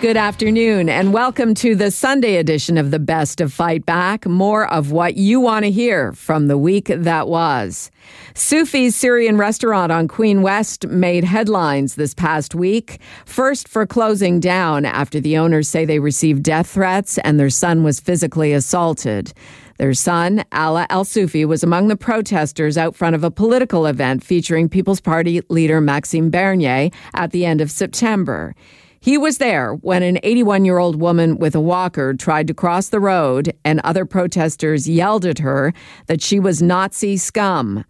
Good afternoon, and welcome to the Sunday edition of the Best of Fight Back. More of what you want to hear from the week that was. Sufi's Syrian restaurant on Queen West made headlines this past week. First, for closing down after the owners say they received death threats and their son was physically assaulted. Their son, Ala El Soufi, was among the protesters out front of a political event featuring People's Party leader Maxime Bernier at the end of September. He was there when an 81 year old woman with a walker tried to cross the road, and other protesters yelled at her that she was Nazi scum.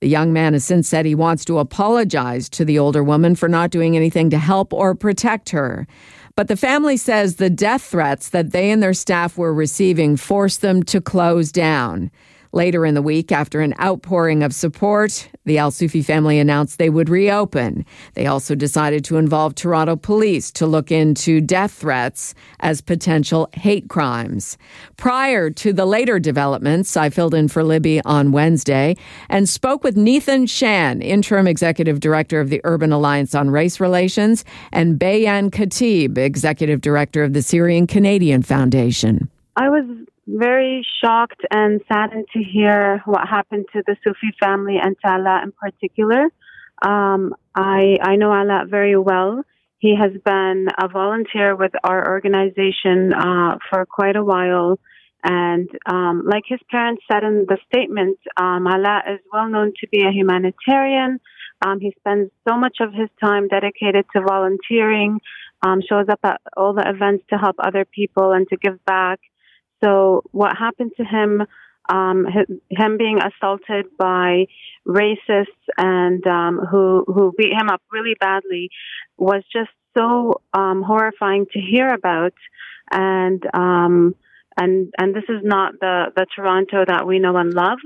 The young man has since said he wants to apologize to the older woman for not doing anything to help or protect her. But the family says the death threats that they and their staff were receiving forced them to close down. Later in the week, after an outpouring of support, the Al Sufi family announced they would reopen. They also decided to involve Toronto police to look into death threats as potential hate crimes. Prior to the later developments, I filled in for Libby on Wednesday and spoke with Nathan Shan, interim executive director of the Urban Alliance on Race Relations, and Bayan Khatib, executive director of the Syrian Canadian Foundation. I was very shocked and saddened to hear what happened to the Sufi family and to Ala in particular. Um, I I know Ala very well. He has been a volunteer with our organization uh, for quite a while. And um, like his parents said in the statement, um, Ala is well known to be a humanitarian. Um, he spends so much of his time dedicated to volunteering, um, shows up at all the events to help other people and to give back. So what happened to him, um, him being assaulted by racists and um, who who beat him up really badly, was just so um, horrifying to hear about, and um, and and this is not the the Toronto that we know and love.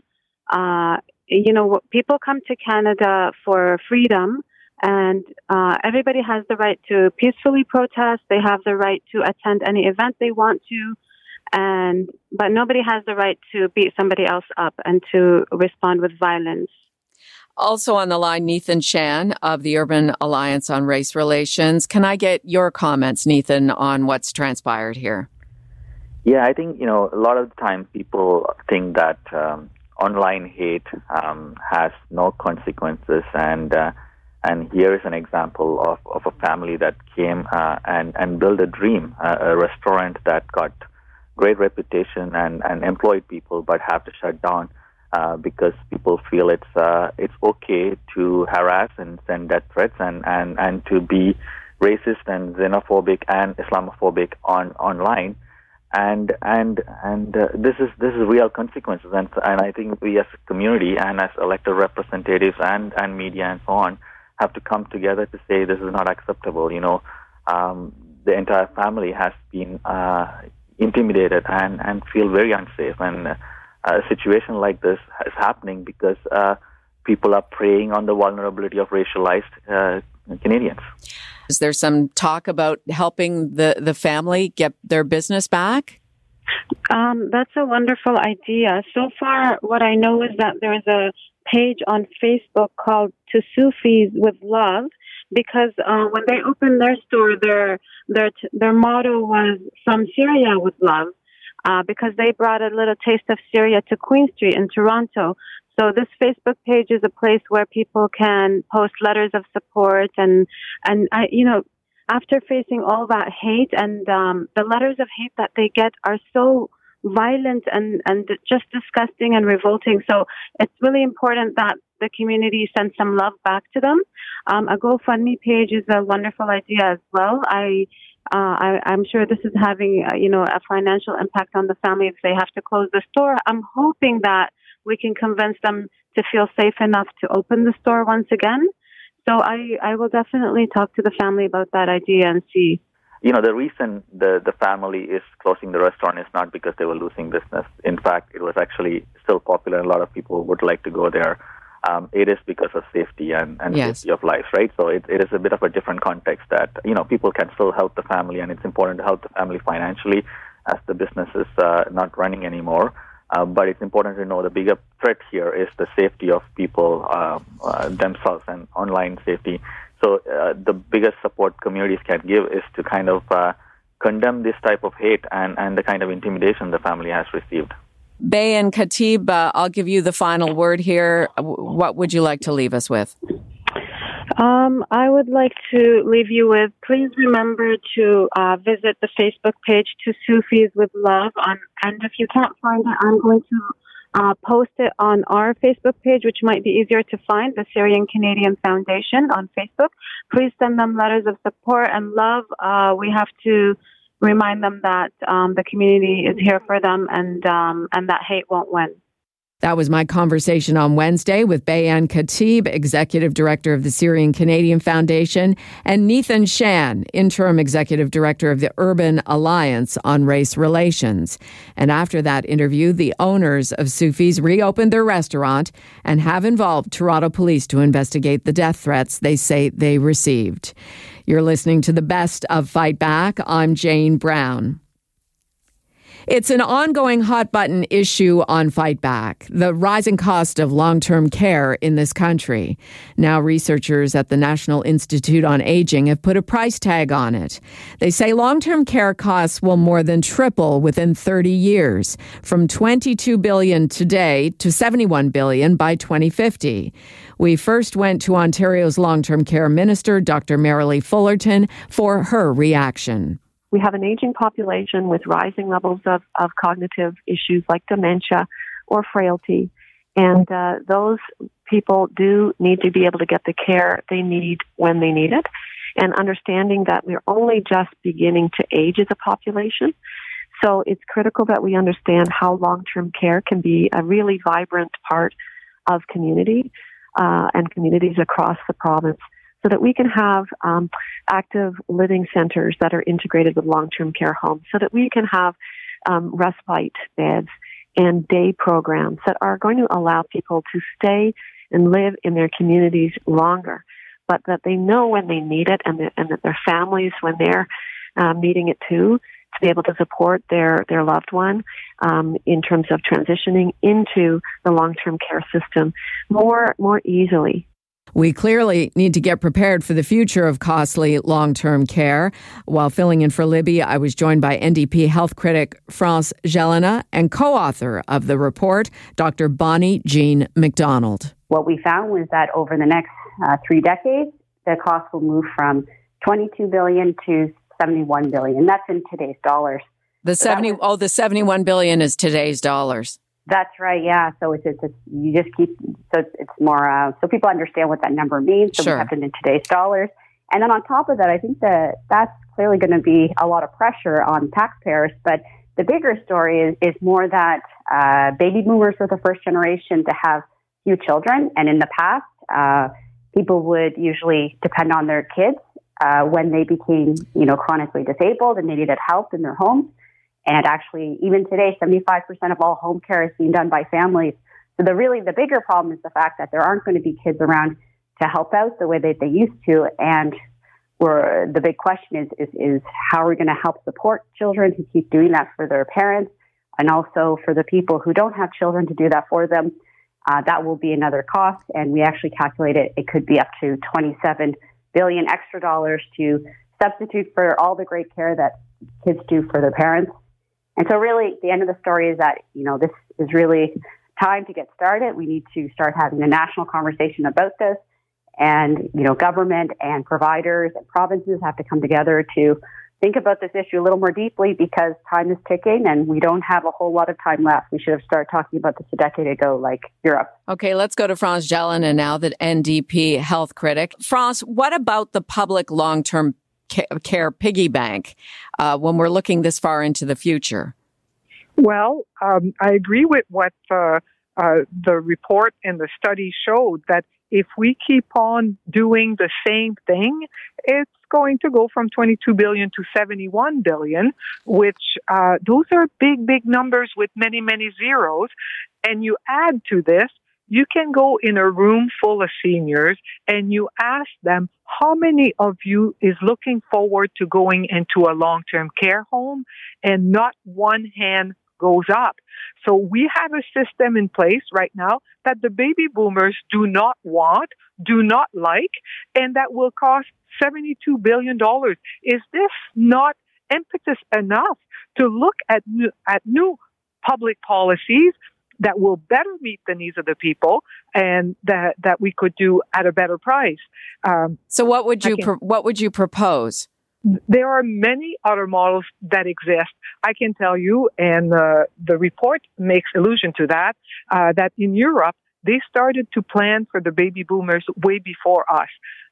Uh, you know, people come to Canada for freedom, and uh, everybody has the right to peacefully protest. They have the right to attend any event they want to and but nobody has the right to beat somebody else up and to respond with violence. Also on the line, Nathan Shan of the Urban Alliance on Race Relations. Can I get your comments, Nathan, on what's transpired here? Yeah, I think you know a lot of the time people think that um, online hate um, has no consequences, and uh, and here is an example of, of a family that came uh, and and built a dream, uh, a restaurant that got great reputation and, and employed people, but have to shut down uh, because people feel it's uh, it's okay to harass and send death threats and, and, and to be racist and xenophobic and Islamophobic on online. And and and uh, this is this is real consequences, and and I think we as a community and as elected representatives and and media and so on have to come together to say this is not acceptable. You know, um, the entire family has been uh, intimidated and, and feel very unsafe. And uh, a situation like this is happening because uh, people are preying on the vulnerability of racialized uh, Canadians. Is there some talk about helping the, the family get their business back? Um, that's a wonderful idea. So far, what I know is that there's a page on Facebook called To Sufis with Love, because uh, when they opened their store, their their their motto was "From Syria with Love," uh, because they brought a little taste of Syria to Queen Street in Toronto. So this Facebook page is a place where people can post letters of support and and I, you know, after facing all that hate and um, the letters of hate that they get are so violent and and just disgusting and revolting. So it's really important that the community send some love back to them. Um, a GoFundMe page is a wonderful idea as well. I, uh, I am sure this is having uh, you know a financial impact on the family if they have to close the store. I'm hoping that we can convince them to feel safe enough to open the store once again. So I I will definitely talk to the family about that idea and see you know, the reason the, the family is closing the restaurant is not because they were losing business. In fact, it was actually still popular. A lot of people would like to go there. Um, it is because of safety and, and yes. safety of life, right? So it, it is a bit of a different context that, you know, people can still help the family and it's important to help the family financially as the business is uh, not running anymore. Uh, but it's important to know the bigger threat here is the safety of people uh, uh, themselves and online safety. So uh, the biggest support communities can give is to kind of uh, condemn this type of hate and, and the kind of intimidation the family has received. Bayan Khatib, uh, I'll give you the final word here. What would you like to leave us with? Um, I would like to leave you with please remember to uh, visit the Facebook page to Sufis with Love. On, and if you can't find it, I'm going to uh, post it on our Facebook page, which might be easier to find, the Syrian Canadian Foundation on Facebook. Please send them letters of support and love. Uh, we have to remind them that um, the community is here for them and um, and that hate won't win. That was my conversation on Wednesday with Bayan Khatib, Executive Director of the Syrian Canadian Foundation, and Nithan Shan, Interim Executive Director of the Urban Alliance on Race Relations. And after that interview, the owners of Sufi's reopened their restaurant and have involved Toronto police to investigate the death threats they say they received. You're listening to the best of Fight Back. I'm Jane Brown. It's an ongoing hot button issue on Fight Back the rising cost of long term care in this country. Now, researchers at the National Institute on Aging have put a price tag on it. They say long term care costs will more than triple within 30 years, from 22 billion today to 71 billion by 2050. We first went to Ontario's long term care minister, Dr. Merrilee Fullerton, for her reaction we have an aging population with rising levels of, of cognitive issues like dementia or frailty. And uh, those people do need to be able to get the care they need when they need it. And understanding that we're only just beginning to age as a population. So it's critical that we understand how long term care can be a really vibrant part of community uh, and communities across the province so that we can have um, active living centers that are integrated with long-term care homes, so that we can have um, respite beds and day programs that are going to allow people to stay and live in their communities longer, but that they know when they need it and, and that their families, when they're um, needing it too, to be able to support their, their loved one um, in terms of transitioning into the long-term care system more more easily we clearly need to get prepared for the future of costly long term care. While filling in for Libby, I was joined by NDP health critic France Gélinas and co author of the report, Dr. Bonnie-Jeanne MacDonald. What we found was that over the next uh, three decades, the cost will move from 22 billion to 71 billion. That's in today's dollars. The so 70 was, oh the 71 billion is today's dollars. That's right. Yeah. So it's, it's, it's you just keep so it's, it's more uh, so people understand what that number means. So sure. we have it in today's dollars, and then on top of that, I think that that's clearly going to be a lot of pressure on taxpayers. But the bigger story is, is more that uh, baby boomers were the first generation to have few children, and in the past, uh, people would usually depend on their kids uh, when they became, you know, chronically disabled and they needed help in their homes. And actually, even today, 75% of all home care is being done by families. So the really, the bigger problem is the fact that there aren't going to be kids around to help out the way that they used to. And we're, the big question is, is, is how are we going to help support children who keep doing that for their parents and also for the people who don't have children to do that for them. Uh, that will be another cost. And we actually calculated it could be up to 27 billion extra dollars to substitute for all the great care that kids do for their parents. And so really the end of the story is that, you know, this is really time to get started. We need to start having a national conversation about this. And, you know, government and providers and provinces have to come together to think about this issue a little more deeply because time is ticking and we don't have a whole lot of time left. We should have started talking about this a decade ago, like Europe. Okay, let's go to France Gélinas now, the NDP health critic. France, what about the public long term care piggy bank uh, when we're looking this far into the future? Well, um, I agree with what uh, uh, the report and the study showed that if we keep on doing the same thing, it's going to go from 22 billion to 71 billion, which uh, those are big, big numbers with many, many zeros. And you add to this, you can go in a room full of seniors and you ask them how many of you is looking forward to going into a long-term care home and not one hand goes up. So we have a system in place right now that the baby boomers do not want, do not like, and that will cost $72 billion. Is this not impetus enough to look at new, at new public policies that will better meet the needs of the people and that, that we could do at a better price? Um, so what would you, pro- what would you propose? There are many other models that exist. I can tell you, and uh, the report makes allusion to that, uh, that in Europe, they started to plan for the baby boomers way before us.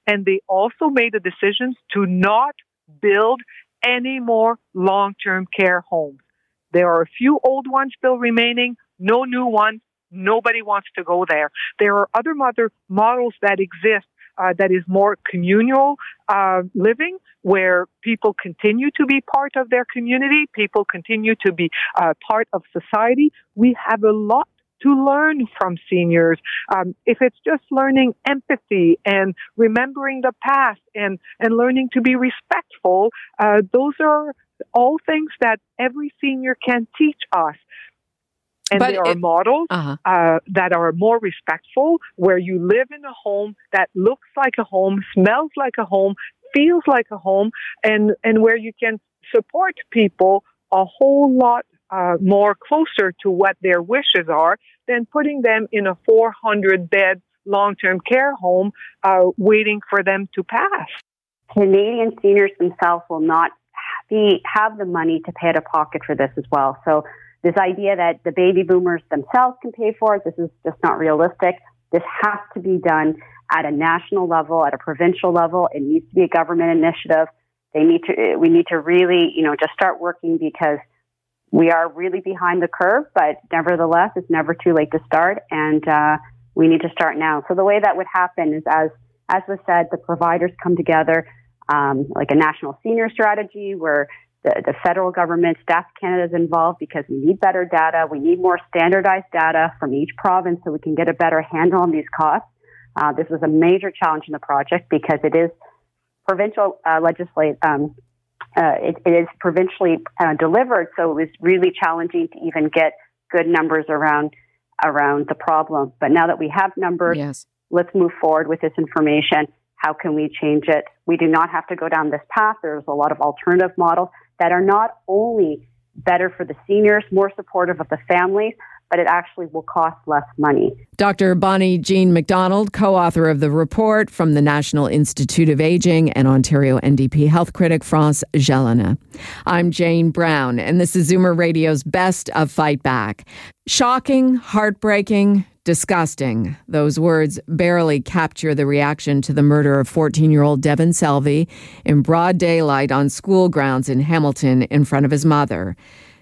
And they also made the decisions to not build any more long-term care homes. There are a few old ones still remaining, no new ones. Nobody wants to go there. There are other mother models that exist uh, that is more communal uh, living, where people continue to be part of their community, people continue to be uh, part of society. We have a lot to learn from seniors. Um, if it's just learning empathy and remembering the past and, and learning to be respectful, uh, those are all things that every senior can teach us. And but there it, are models uh-huh. uh, that are more respectful, where you live in a home that looks like a home, smells like a home, feels like a home, and, and where you can support people a whole lot uh, more closer to what their wishes are than putting them in a 400 bed long-term care home uh, waiting for them to pass. Canadian seniors themselves will not be, have the money to pay out of pocket for this as well. So this idea that the baby boomers themselves can pay for it, this is just not realistic. This has to be done at a national level, at a provincial level. It needs to be a government initiative. They need to, we need to really, you know, just start working because we are really behind the curve, but nevertheless, it's never too late to start. And, uh, we need to start now. So the way that would happen is as, as was said, the providers come together, um, like a national senior strategy where the, the federal government, Stats Canada is involved because we need better data. We need more standardized data from each province so we can get a better handle on these costs. Uh, this was a major challenge in the project because it is provincial uh, legislate. Um, uh, it, it is provincially uh, delivered, so it was really challenging to even get good numbers around around the problem. But now that we have numbers, yes. let's move forward with this information. How can we change it? We do not have to go down this path. There's a lot of alternative models that are not only better for the seniors, more supportive of the families, but it actually will cost less money. Dr. Bonnie-Jeanne MacDonald, co author of the report from the National Institute of Aging and Ontario NDP health critic France Gélinas. I'm Jane Brown, and this is Zoomer Radio's Best of Fight Back. Shocking, heartbreaking, Disgusting. Those words barely capture the reaction to the murder of 14 year old Devan Selvey in broad daylight on school grounds in Hamilton in front of his mother.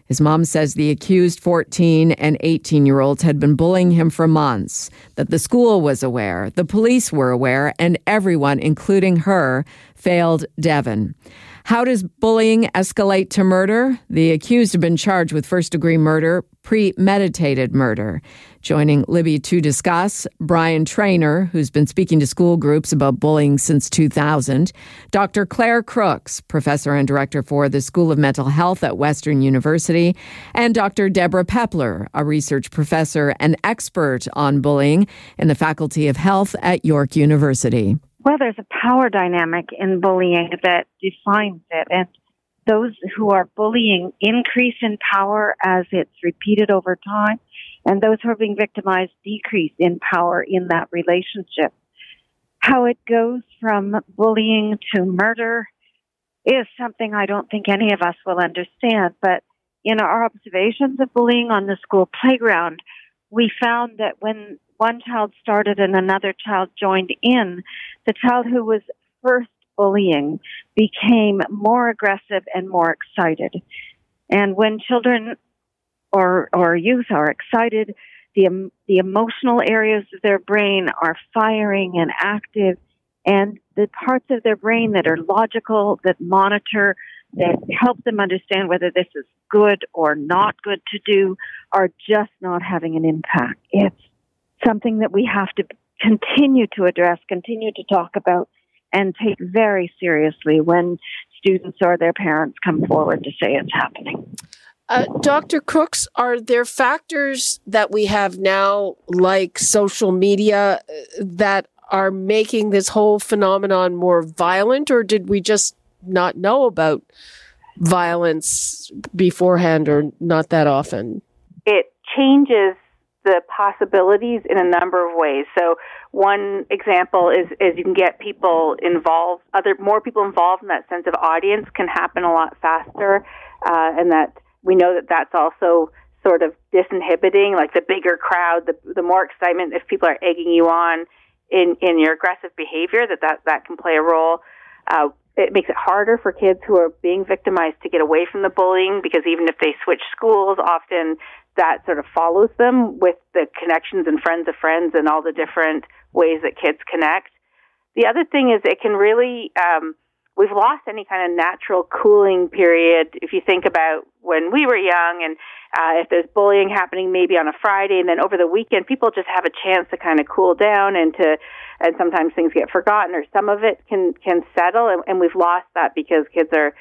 His mom says the accused 14 and 18 year olds had been bullying him for months, that the school was aware, the police were aware, and everyone, including her, failed Devan. How does bullying escalate to murder? The accused have been charged with first degree murder, premeditated murder. Joining Libby to discuss, Brian Trainer, who's been speaking to school groups about bullying since 2000, Dr. Claire Crooks, professor and director for the School of Mental Health at Western University, and Dr. Debra Pepler, a research professor and expert on bullying in the Faculty of Health at York University. Well, there's a power dynamic in bullying that defines it. And those who are bullying increase in power as it's repeated over time. And those who are being victimized decrease in power in that relationship. How it goes from bullying to murder is something I don't think any of us will understand. But in our observations of bullying on the school playground, we found that when one child started and another child joined in, the child who was first bullying became more aggressive and more excited. And when children or, or youth are excited, the, the emotional areas of their brain are firing and active, and the parts of their brain that are logical, that monitor, that help them understand whether this is good or not good to do, are just not having an impact. It's something that we have to continue to address, continue to talk about, and take very seriously when students or their parents come forward to say it's happening. Uh, Dr. Crooks, are there factors that we have now, like social media, uh, that are making this whole phenomenon more violent, or did we just not know about violence beforehand or not that often? It changes the possibilities in a number of ways. So one example is is you can get people involved, other more people involved in that sense of audience can happen a lot faster, uh, and that we know that that's also sort of disinhibiting, like the bigger crowd, the the more excitement if people are egging you on in in your aggressive behavior, that that that can play a role. Uh, it makes it harder for kids who are being victimized to get away from the bullying because even if they switch schools, often that sort of follows them with the connections and friends of friends and all the different ways that kids connect. The other thing is it can really um, we've lost any kind of natural cooling period. If you think about when we were young, and uh, if there's bullying happening maybe on a Friday, and then over the weekend, people just have a chance to kind of cool down and to, and sometimes things get forgotten, or some of it can can settle, and, and we've lost that because kids are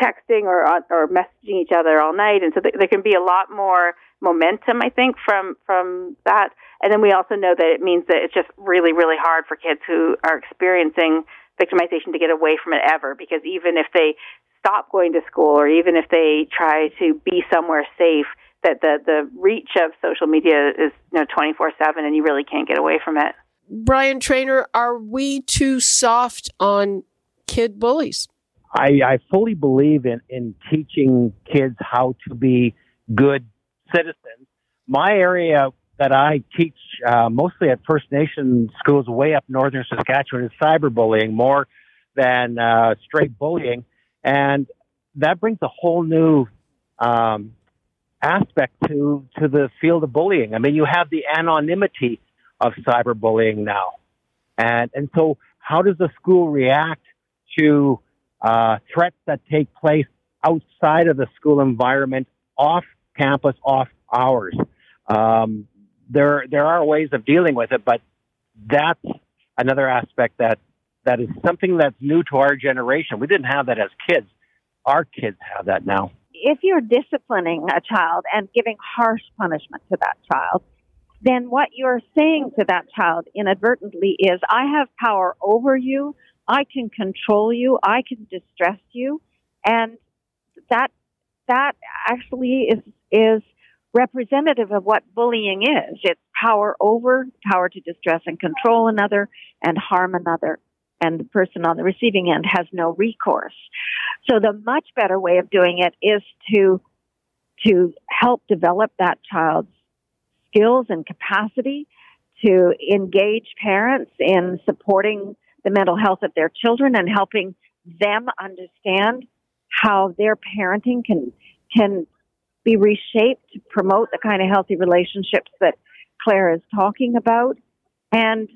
texting or uh, or messaging each other all night, and so th- there can be a lot more momentum, I think, from from that. And then we also know that it means that it's just really, really hard for kids who are experiencing victimization to get away from it ever because even if they stop going to school or even if they try to be somewhere safe that the the reach of social media is you know 24/7 and you really can't get away from it. Brian Trainer, are we too soft on kid bullies? I, I fully believe in, in teaching kids how to be good citizens. My area that I teach uh, mostly at First Nation schools way up northern Saskatchewan is cyberbullying more than uh, straight bullying, and that brings a whole new um, aspect to to the field of bullying. I mean, you have the anonymity of cyberbullying now, and and so how does the school react to uh, threats that take place outside of the school environment, off campus, off hours? Um, there there are ways of dealing with it, but that's another aspect that that is something that's new to our generation. We didn't have that as kids. Our kids have that now. If you're disciplining a child and giving harsh punishment to that child, then what you're saying to that child inadvertently is, I have power over you. I can control you. I can distress you. And that, that actually is, is representative of what bullying is. It's power over, power to distress and control another and harm another. And the person on the receiving end has no recourse. So the much better way of doing it is to, to help develop that child's skills and capacity to engage parents in supporting the mental health of their children and helping them understand how their parenting can can be reshaped to promote the kind of healthy relationships that Claire is talking about. And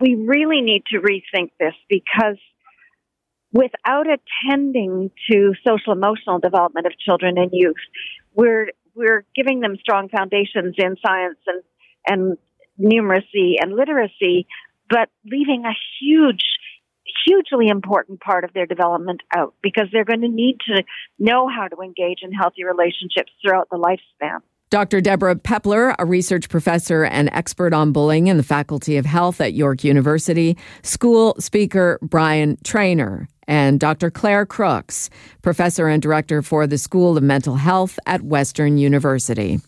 we really need to rethink this because without attending to social emotional development of children and youth, we're we're giving them strong foundations in science and and numeracy and literacy, but leaving a huge hugely important part of their development out because they're going to need to know how to engage in healthy relationships throughout the lifespan. Dr. Debra Pepler, a research professor and expert on bullying in the Faculty of Health at York University, school speaker Brian Trainer, and Dr. Claire Crooks, professor and director for the School of Mental Health at Western University.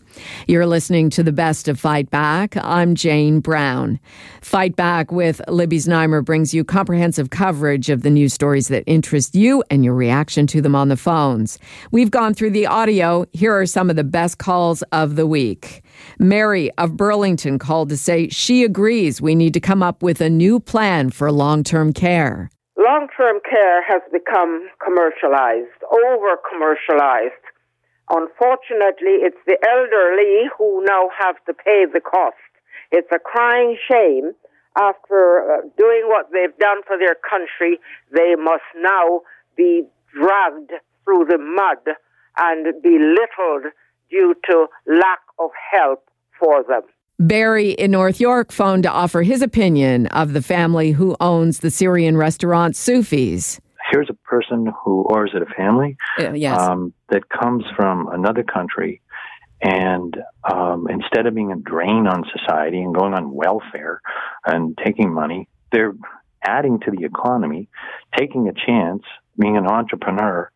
You're listening to the best of Fight Back. I'm Jane Brown. Fight Back with Libby Znaimer brings you comprehensive coverage of the news stories that interest you and your reaction to them on the phones. We've gone through the audio. Here are some of the best calls of the week. Mary of Burlington called to say she agrees we need to come up with a new plan for long term care. Long term care has become commercialized, over commercialized. Unfortunately, it's the elderly who now have to pay the cost. It's a crying shame. after uh, doing what they've done for their country, they must now be dragged through the mud and belittled due to lack of help for them. Barry in North York phoned to offer his opinion of the family who owns the Syrian restaurant Sufi's. Here's a person who, or is it a family? Uh, yes. Um, that comes from another country, and um, instead of being a drain on society and going on welfare and taking money, they're adding to the economy, taking a chance, being an entrepreneur,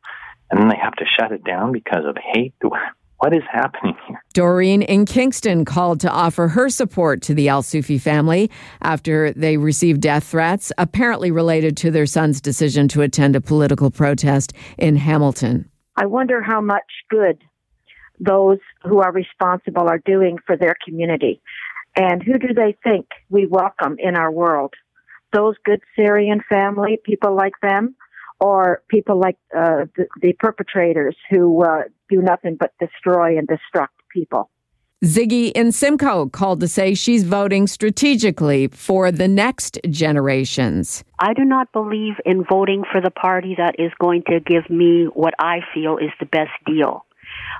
and then they have to shut it down because of hate. What is happening here? Doreen in Kingston called to offer her support to the Al Sufi family after they received death threats, apparently related to their son's decision to attend a political protest in Hamilton. I wonder how much good those who are responsible are doing for their community. And who do they think we welcome in our world? Those good Syrian family, people like them, or people like uh, the, the, perpetrators who uh, do nothing but destroy and destruct people. Ziggy in Simcoe called to say she's voting strategically for the next generations. I do not believe in voting for the party that is going to give me what I feel is the best deal.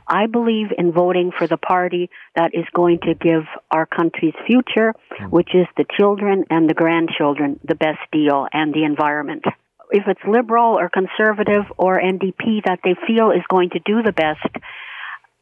I believe in voting for the party that is going to give our country's future, hmm. which is the children and the grandchildren, the best deal and the environment if it's liberal or conservative or NDP that they feel is going to do the best,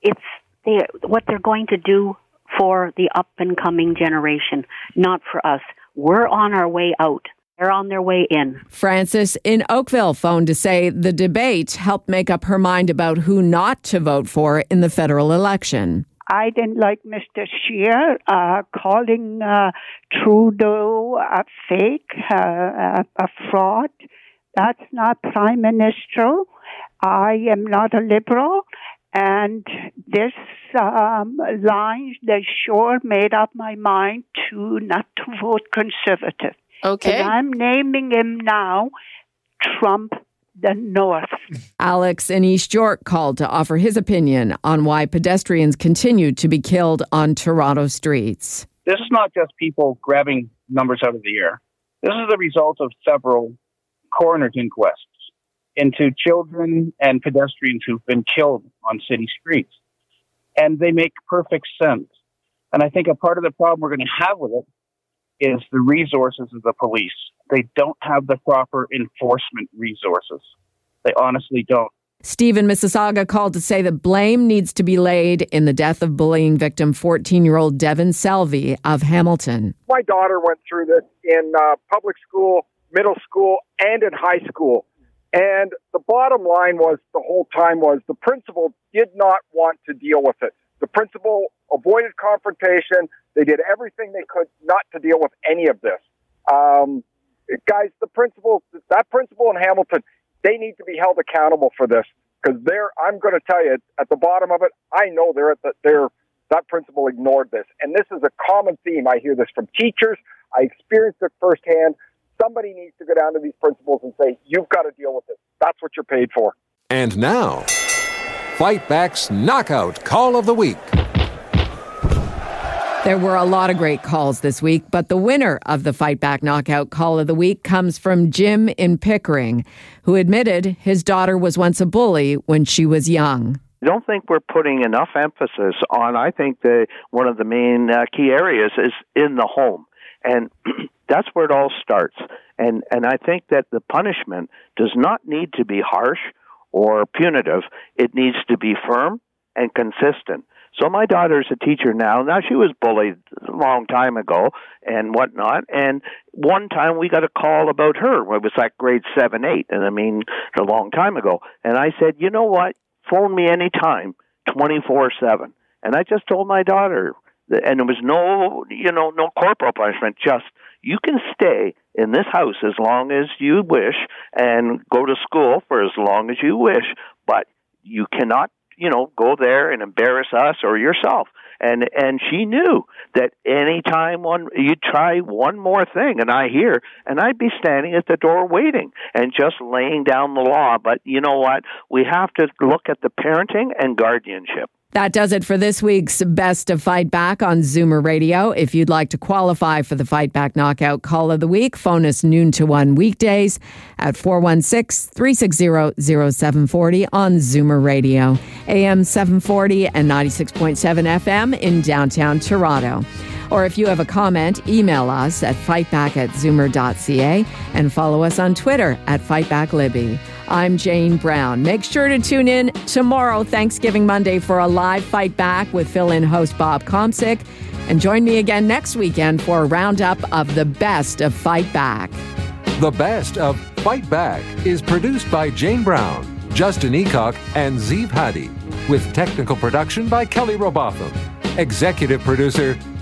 it's they, what they're going to do for the up and coming generation, not for us. We're on our way out. They're on their way in. Francis in Oakville phoned to say the debate helped make up her mind about who not to vote for in the federal election. I didn't like Mr. Scheer uh, calling uh, Trudeau a fake, uh, a, a fraud. That's not prime minister. I am not a liberal. And this um, line, they sure made up my mind to not to vote conservative. Okay. And I'm naming him now Trump the North. Alex in East York called to offer his opinion on why pedestrians continue to be killed on Toronto streets. This is not just people grabbing numbers out of the air. This is the result of several coroner's inquests into children and pedestrians who've been killed on city streets. And they make perfect sense. And I think a part of the problem we're going to have with it is the resources of the police. They don't have the proper enforcement resources. They honestly don't. Stephen Mississauga called to say that blame needs to be laid in the death of bullying victim 14 year old Devan Selvey of Hamilton. My daughter went through this in uh, public school middle school, and in high school. And the bottom line was the whole time was the principal did not want to deal with it. The principal avoided confrontation. They did everything they could not to deal with any of this. Um, guys, the principal, that principal in Hamilton, they need to be held accountable for this because they're. I'm going to tell you at the bottom of it. I know they're at the. They're that principal ignored this, and this is a common theme. I hear this from teachers. I experienced it firsthand somebody needs to go down to these principals and say, you've got to deal with this. That's what you're paid for. And now, Fight Back's Knockout Call of the Week. There were a lot of great calls this week, but the winner of the Fight Back Knockout Call of the Week comes from Jim in Pickering, who admitted his daughter was once a bully when she was young. I don't think we're putting enough emphasis on. I think the one of the main uh, key areas is in the home, and That's where it all starts. And and I think that the punishment does not need to be harsh or punitive. It needs to be firm and consistent. So my daughter's a teacher now. Now she was bullied a long time ago and whatnot. And one time we got a call about her. It was like grade seven, eight, and I mean a long time ago. And I said, you know what? Phone me anytime, twenty four seven. And I just told my daughter, and there was no, you know, no corporal punishment. Just you can stay in this house as long as you wish and go to school for as long as you wish, but you cannot, you know, go there and embarrass us or yourself. And and she knew that any time one you try one more thing, and I hear, and I'd be standing at the door waiting and just laying down the law. But you know what? We have to look at the parenting and guardianship. That does it for this week's Best of Fight Back on Zoomer Radio. If you'd like to qualify for the Fight Back Knockout Call of the Week, phone us noon to 1 weekdays at 416 360 0740 on Zoomer Radio, AM 740 and 96.7 FM in downtown Toronto. Or if you have a comment, email us at fightback at zoomer.ca and follow us on Twitter at fightbacklibby. I'm Jane Brown. Make sure to tune in tomorrow, Thanksgiving Monday, for a live fight back with fill in host Bob Komsic. And join me again next weekend for a roundup of the best of Fight Back. The best of Fight Back is produced by Jane Brown, Justin Eacock, and Zeev Hadi, with technical production by Kelly Robotham. Executive producer